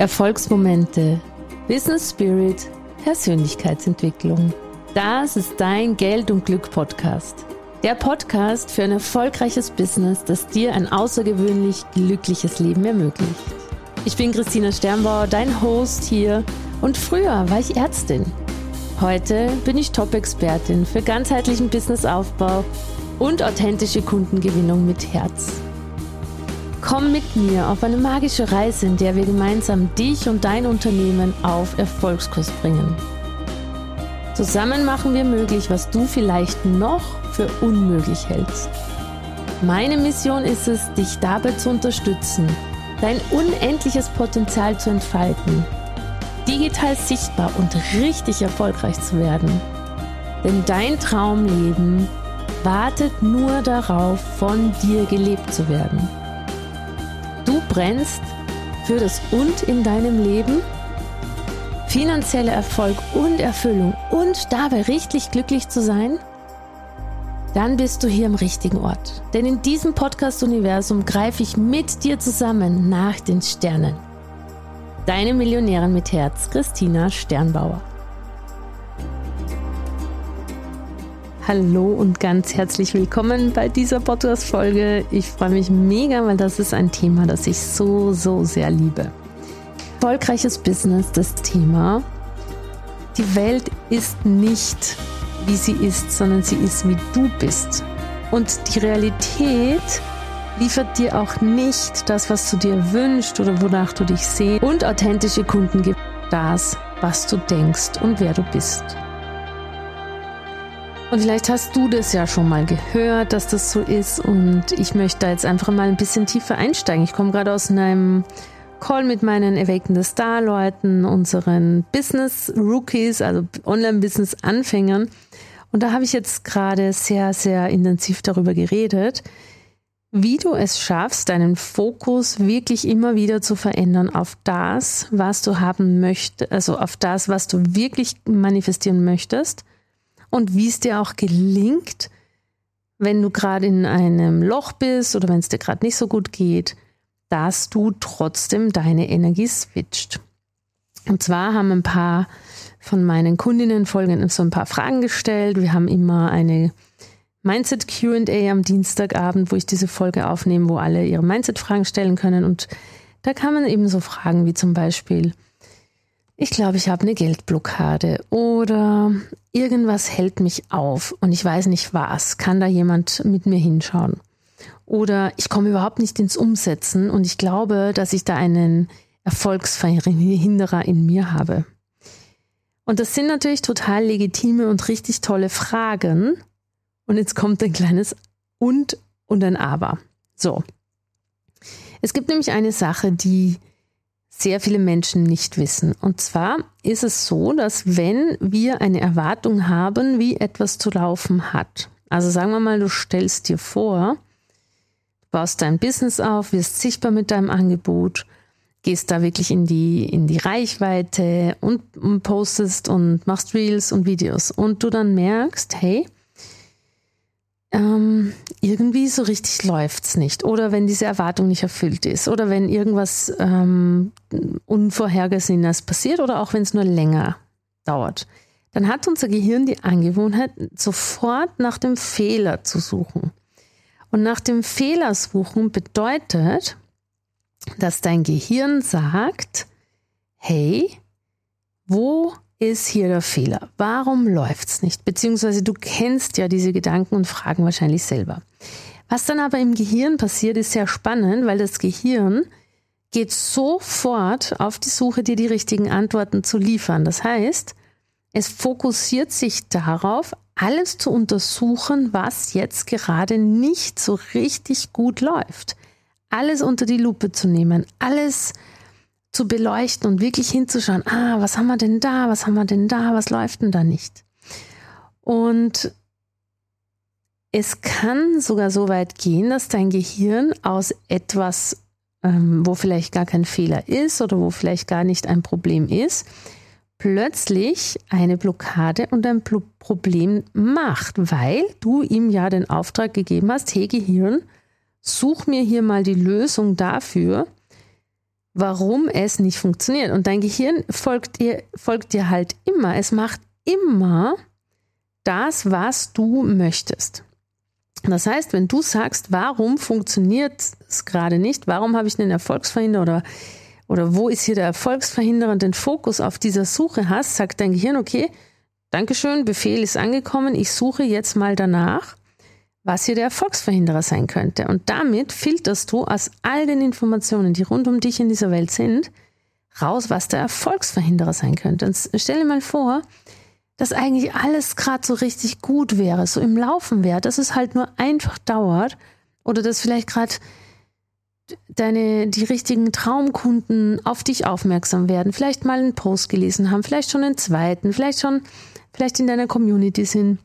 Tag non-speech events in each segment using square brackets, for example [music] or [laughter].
Erfolgsmomente, Business Spirit, Persönlichkeitsentwicklung. Das ist dein Geld und Glück Podcast. Der Podcast für ein erfolgreiches Business, das dir ein außergewöhnlich glückliches Leben ermöglicht. Ich bin Christina Sternbauer, dein Host hier und früher war ich Ärztin. Heute bin ich Top-Expertin für ganzheitlichen Businessaufbau und authentische Kundengewinnung mit Herz. Komm mit mir auf eine magische Reise, in der wir gemeinsam dich und dein Unternehmen auf Erfolgskurs bringen. Zusammen machen wir möglich, was du vielleicht noch für unmöglich hältst. Meine Mission ist es, dich dabei zu unterstützen, dein unendliches Potenzial zu entfalten, digital sichtbar und richtig erfolgreich zu werden. Denn dein Traumleben wartet nur darauf, von dir gelebt zu werden. Brennst für das Und in deinem Leben, finanzieller Erfolg und Erfüllung und dabei richtig glücklich zu sein? Dann bist du hier im richtigen Ort. Denn in diesem Podcast-Universum greife ich mit dir zusammen nach den Sternen. Deine Millionärin mit Herz, Christina Sternbauer. Hallo und ganz herzlich willkommen bei dieser Podcast-Folge. Ich freue mich mega, weil das ist ein Thema, das ich so, so sehr liebe. Erfolgreiches Business, das Thema. Die Welt ist nicht, wie sie ist, sondern sie ist, wie du bist. Und die Realität liefert dir auch nicht das, was du dir wünschst oder wonach du dich sehst. Und authentische Kunden gibt das, was du denkst und wer du bist. Und vielleicht hast du das ja schon mal gehört, dass das so ist. Und ich möchte da jetzt einfach mal ein bisschen tiefer einsteigen. Ich komme gerade aus einem Call mit meinen Awaken Star-Leuten, unseren Business-Rookies, also Online-Business-Anfängern. Und da habe ich jetzt gerade sehr, sehr intensiv darüber geredet, wie du es schaffst, deinen Fokus wirklich immer wieder zu verändern auf das, was du haben möchtest, also auf das, was du wirklich manifestieren möchtest und wie es dir auch gelingt, wenn du gerade in einem Loch bist oder wenn es dir gerade nicht so gut geht, dass du trotzdem deine Energie switcht. Und zwar haben ein paar von meinen Kundinnen folgend so ein paar Fragen gestellt. Wir haben immer eine Mindset QA am Dienstagabend, wo ich diese Folge aufnehme, wo alle ihre Mindset-Fragen stellen können. Und da kamen eben so Fragen wie zum Beispiel, ich glaube, ich habe eine Geldblockade oder irgendwas hält mich auf und ich weiß nicht was. Kann da jemand mit mir hinschauen? Oder ich komme überhaupt nicht ins Umsetzen und ich glaube, dass ich da einen Erfolgsverhinderer in mir habe. Und das sind natürlich total legitime und richtig tolle Fragen. Und jetzt kommt ein kleines Und und ein Aber. So. Es gibt nämlich eine Sache, die sehr viele Menschen nicht wissen. Und zwar ist es so, dass wenn wir eine Erwartung haben, wie etwas zu laufen hat, also sagen wir mal, du stellst dir vor, baust dein Business auf, wirst sichtbar mit deinem Angebot, gehst da wirklich in die, in die Reichweite und postest und machst Reels und Videos und du dann merkst, hey, ähm, irgendwie so richtig läuft's nicht. Oder wenn diese Erwartung nicht erfüllt ist. Oder wenn irgendwas ähm, Unvorhergesehenes passiert oder auch wenn es nur länger dauert. Dann hat unser Gehirn die Angewohnheit, sofort nach dem Fehler zu suchen. Und nach dem Fehler suchen bedeutet, dass dein Gehirn sagt, hey, wo ist hier der Fehler? Warum läuft's nicht? Beziehungsweise du kennst ja diese Gedanken und Fragen wahrscheinlich selber. Was dann aber im Gehirn passiert, ist sehr spannend, weil das Gehirn geht sofort auf die Suche, dir die richtigen Antworten zu liefern. Das heißt, es fokussiert sich darauf, alles zu untersuchen, was jetzt gerade nicht so richtig gut läuft. Alles unter die Lupe zu nehmen, alles zu beleuchten und wirklich hinzuschauen, ah, was haben wir denn da, was haben wir denn da, was läuft denn da nicht? Und es kann sogar so weit gehen, dass dein Gehirn aus etwas, ähm, wo vielleicht gar kein Fehler ist oder wo vielleicht gar nicht ein Problem ist, plötzlich eine Blockade und ein Problem macht, weil du ihm ja den Auftrag gegeben hast, hey Gehirn, such mir hier mal die Lösung dafür, warum es nicht funktioniert. Und dein Gehirn folgt dir, folgt dir halt immer. Es macht immer das, was du möchtest. Das heißt, wenn du sagst, warum funktioniert es gerade nicht, warum habe ich einen Erfolgsverhinderer oder, oder wo ist hier der Erfolgsverhinderer und den Fokus auf dieser Suche hast, sagt dein Gehirn, okay, Dankeschön, Befehl ist angekommen, ich suche jetzt mal danach, was hier der Erfolgsverhinderer sein könnte. Und damit filterst du aus all den Informationen, die rund um dich in dieser Welt sind, raus, was der Erfolgsverhinderer sein könnte. Und stell dir mal vor, dass eigentlich alles gerade so richtig gut wäre, so im Laufen wäre, dass es halt nur einfach dauert oder dass vielleicht gerade deine die richtigen Traumkunden auf dich aufmerksam werden, vielleicht mal einen Post gelesen haben, vielleicht schon einen zweiten, vielleicht schon vielleicht in deiner Community sind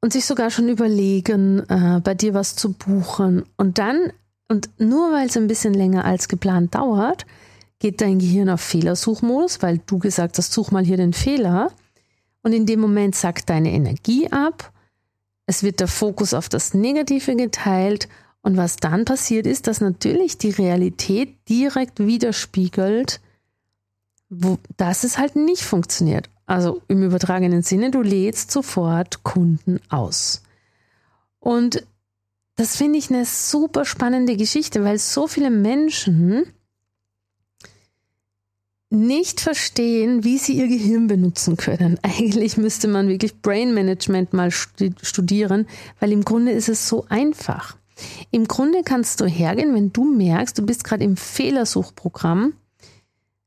und sich sogar schon überlegen, äh, bei dir was zu buchen und dann und nur weil es ein bisschen länger als geplant dauert, geht dein Gehirn auf Fehlersuchmodus, weil du gesagt hast, such mal hier den Fehler. Und in dem Moment sackt deine Energie ab. Es wird der Fokus auf das Negative geteilt. Und was dann passiert ist, dass natürlich die Realität direkt widerspiegelt, wo, dass es halt nicht funktioniert. Also im übertragenen Sinne, du lädst sofort Kunden aus. Und das finde ich eine super spannende Geschichte, weil so viele Menschen nicht verstehen, wie sie ihr Gehirn benutzen können. [laughs] Eigentlich müsste man wirklich Brain Management mal studieren, weil im Grunde ist es so einfach. Im Grunde kannst du hergehen, wenn du merkst, du bist gerade im Fehlersuchprogramm.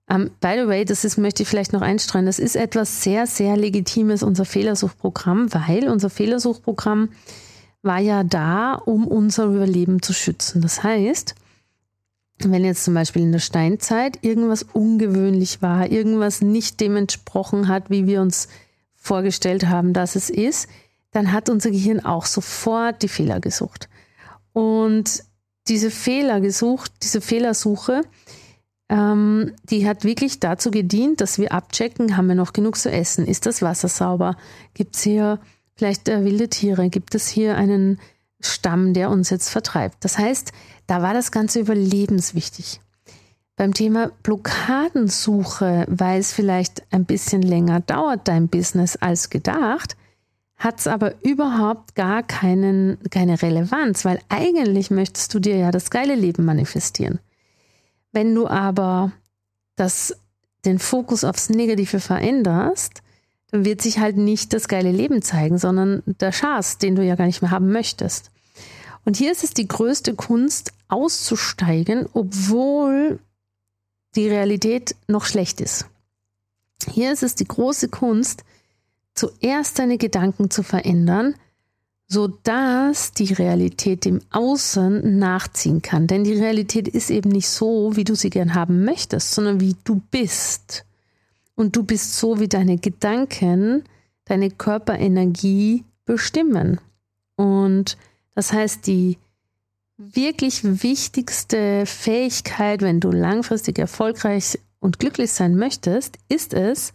Um, ähm, by the way, das ist, möchte ich vielleicht noch einstreuen, das ist etwas sehr, sehr Legitimes, unser Fehlersuchprogramm, weil unser Fehlersuchprogramm war ja da, um unser Überleben zu schützen. Das heißt, wenn jetzt zum Beispiel in der Steinzeit irgendwas ungewöhnlich war, irgendwas nicht dem entsprochen hat, wie wir uns vorgestellt haben, dass es ist, dann hat unser Gehirn auch sofort die Fehler gesucht. Und diese Fehler gesucht, diese Fehlersuche, ähm, die hat wirklich dazu gedient, dass wir abchecken, haben wir noch genug zu essen? Ist das Wasser sauber? Gibt es hier vielleicht äh, wilde Tiere? Gibt es hier einen Stamm, der uns jetzt vertreibt? Das heißt, da war das Ganze überlebenswichtig. Beim Thema Blockadensuche, weil es vielleicht ein bisschen länger dauert, dein Business als gedacht, hat es aber überhaupt gar keinen, keine Relevanz, weil eigentlich möchtest du dir ja das geile Leben manifestieren. Wenn du aber das, den Fokus aufs Negative veränderst, dann wird sich halt nicht das geile Leben zeigen, sondern der Schaß, den du ja gar nicht mehr haben möchtest. Und hier ist es die größte Kunst, auszusteigen, obwohl die Realität noch schlecht ist. Hier ist es die große Kunst, zuerst deine Gedanken zu verändern, sodass die Realität im Außen nachziehen kann. Denn die Realität ist eben nicht so, wie du sie gern haben möchtest, sondern wie du bist. Und du bist so, wie deine Gedanken deine Körperenergie bestimmen. Und das heißt, die wirklich wichtigste Fähigkeit, wenn du langfristig erfolgreich und glücklich sein möchtest, ist es,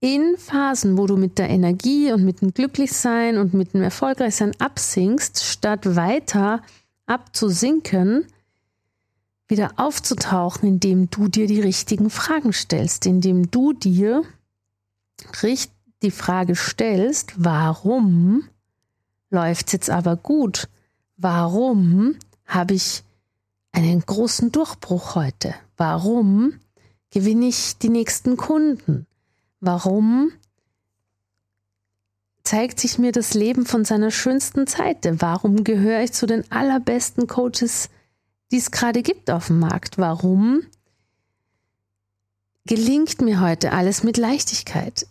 in Phasen, wo du mit der Energie und mit dem Glücklichsein und mit dem Erfolgreichsein absinkst, statt weiter abzusinken, wieder aufzutauchen, indem du dir die richtigen Fragen stellst, indem du dir die Frage stellst, warum läuft es jetzt aber gut. Warum habe ich einen großen Durchbruch heute? Warum gewinne ich die nächsten Kunden? Warum zeigt sich mir das Leben von seiner schönsten Seite? Warum gehöre ich zu den allerbesten Coaches, die es gerade gibt auf dem Markt? Warum gelingt mir heute alles mit Leichtigkeit?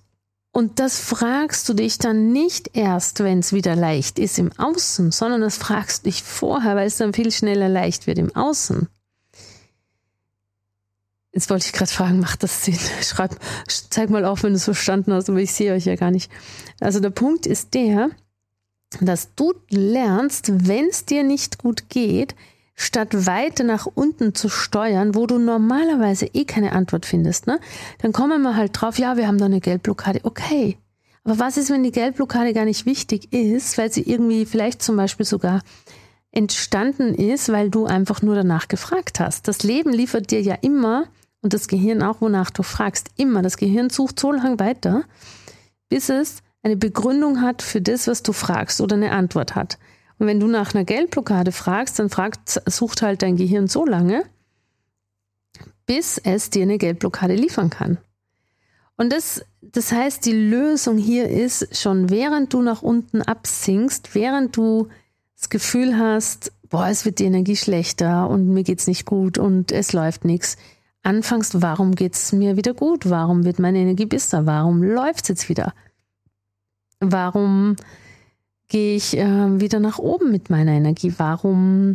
Und das fragst du dich dann nicht erst, wenn es wieder leicht ist im Außen, sondern das fragst du dich vorher, weil es dann viel schneller leicht wird im Außen. Jetzt wollte ich gerade fragen, macht das Sinn? [laughs] Schreib, zeig mal auf, wenn du es verstanden hast, aber ich sehe euch ja gar nicht. Also der Punkt ist der, dass du lernst, wenn es dir nicht gut geht, statt weiter nach unten zu steuern, wo du normalerweise eh keine Antwort findest, ne? Dann kommen wir halt drauf, ja, wir haben da eine Geldblockade. Okay. Aber was ist, wenn die Geldblockade gar nicht wichtig ist, weil sie irgendwie vielleicht zum Beispiel sogar entstanden ist, weil du einfach nur danach gefragt hast. Das Leben liefert dir ja immer und das Gehirn auch, wonach du fragst, immer. Das Gehirn sucht so lange weiter, bis es eine Begründung hat für das, was du fragst oder eine Antwort hat. Und wenn du nach einer Geldblockade fragst, dann fragt, sucht halt dein Gehirn so lange, bis es dir eine Geldblockade liefern kann. Und das, das heißt, die Lösung hier ist schon, während du nach unten absinkst, während du das Gefühl hast, boah, es wird die Energie schlechter und mir geht's nicht gut und es läuft nichts, anfängst, warum geht's mir wieder gut? Warum wird meine Energie besser? Warum läuft's jetzt wieder? Warum gehe ich äh, wieder nach oben mit meiner Energie? Warum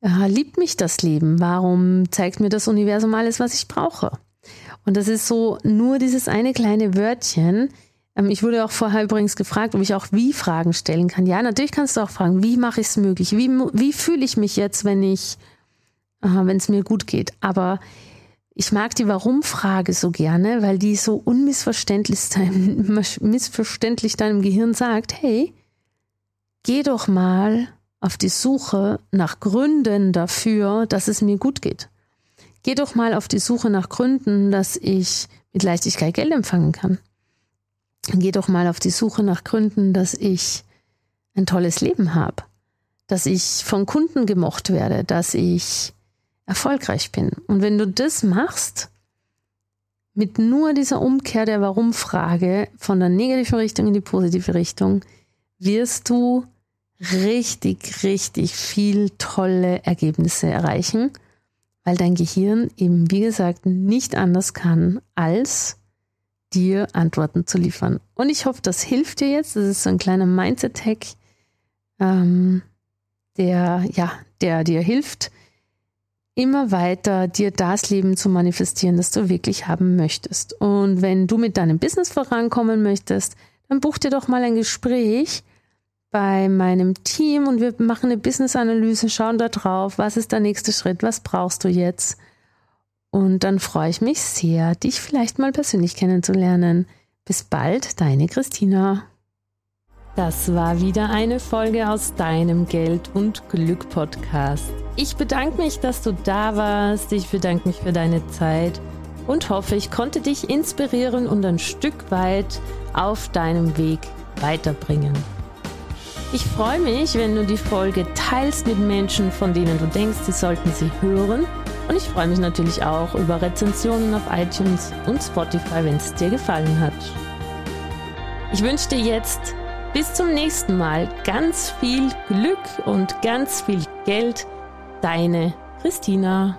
äh, liebt mich das Leben? Warum zeigt mir das Universum alles, was ich brauche? Und das ist so nur dieses eine kleine Wörtchen. Ähm, ich wurde auch vorher übrigens gefragt, ob ich auch wie Fragen stellen kann. Ja, natürlich kannst du auch fragen, wie mache ich es möglich? Wie, wie fühle ich mich jetzt, wenn ich, äh, wenn es mir gut geht? Aber ich mag die Warum-Frage so gerne, weil die so unmissverständlich deinem, [laughs] missverständlich deinem Gehirn sagt, hey, geh doch mal auf die Suche nach Gründen dafür, dass es mir gut geht. Geh doch mal auf die Suche nach Gründen, dass ich mit Leichtigkeit Geld empfangen kann. Geh doch mal auf die Suche nach Gründen, dass ich ein tolles Leben habe, dass ich von Kunden gemocht werde, dass ich erfolgreich bin. Und wenn du das machst, mit nur dieser Umkehr der Warum-Frage von der negativen Richtung in die positive Richtung, wirst du richtig, richtig viel tolle Ergebnisse erreichen weil dein Gehirn eben, wie gesagt, nicht anders kann, als dir Antworten zu liefern. Und ich hoffe, das hilft dir jetzt. Das ist so ein kleiner Mindset-Hack, ähm, der, ja, der dir hilft, immer weiter dir das Leben zu manifestieren, das du wirklich haben möchtest. Und wenn du mit deinem Business vorankommen möchtest, dann buch dir doch mal ein Gespräch bei meinem Team und wir machen eine Business-Analyse, schauen da drauf, was ist der nächste Schritt, was brauchst du jetzt. Und dann freue ich mich sehr, dich vielleicht mal persönlich kennenzulernen. Bis bald, deine Christina. Das war wieder eine Folge aus deinem Geld und Glück Podcast. Ich bedanke mich, dass du da warst. Ich bedanke mich für deine Zeit und hoffe, ich konnte dich inspirieren und ein Stück weit auf deinem Weg weiterbringen. Ich freue mich, wenn du die Folge teilst mit Menschen, von denen du denkst, sie sollten sie hören. Und ich freue mich natürlich auch über Rezensionen auf iTunes und Spotify, wenn es dir gefallen hat. Ich wünsche dir jetzt bis zum nächsten Mal ganz viel Glück und ganz viel Geld. Deine Christina.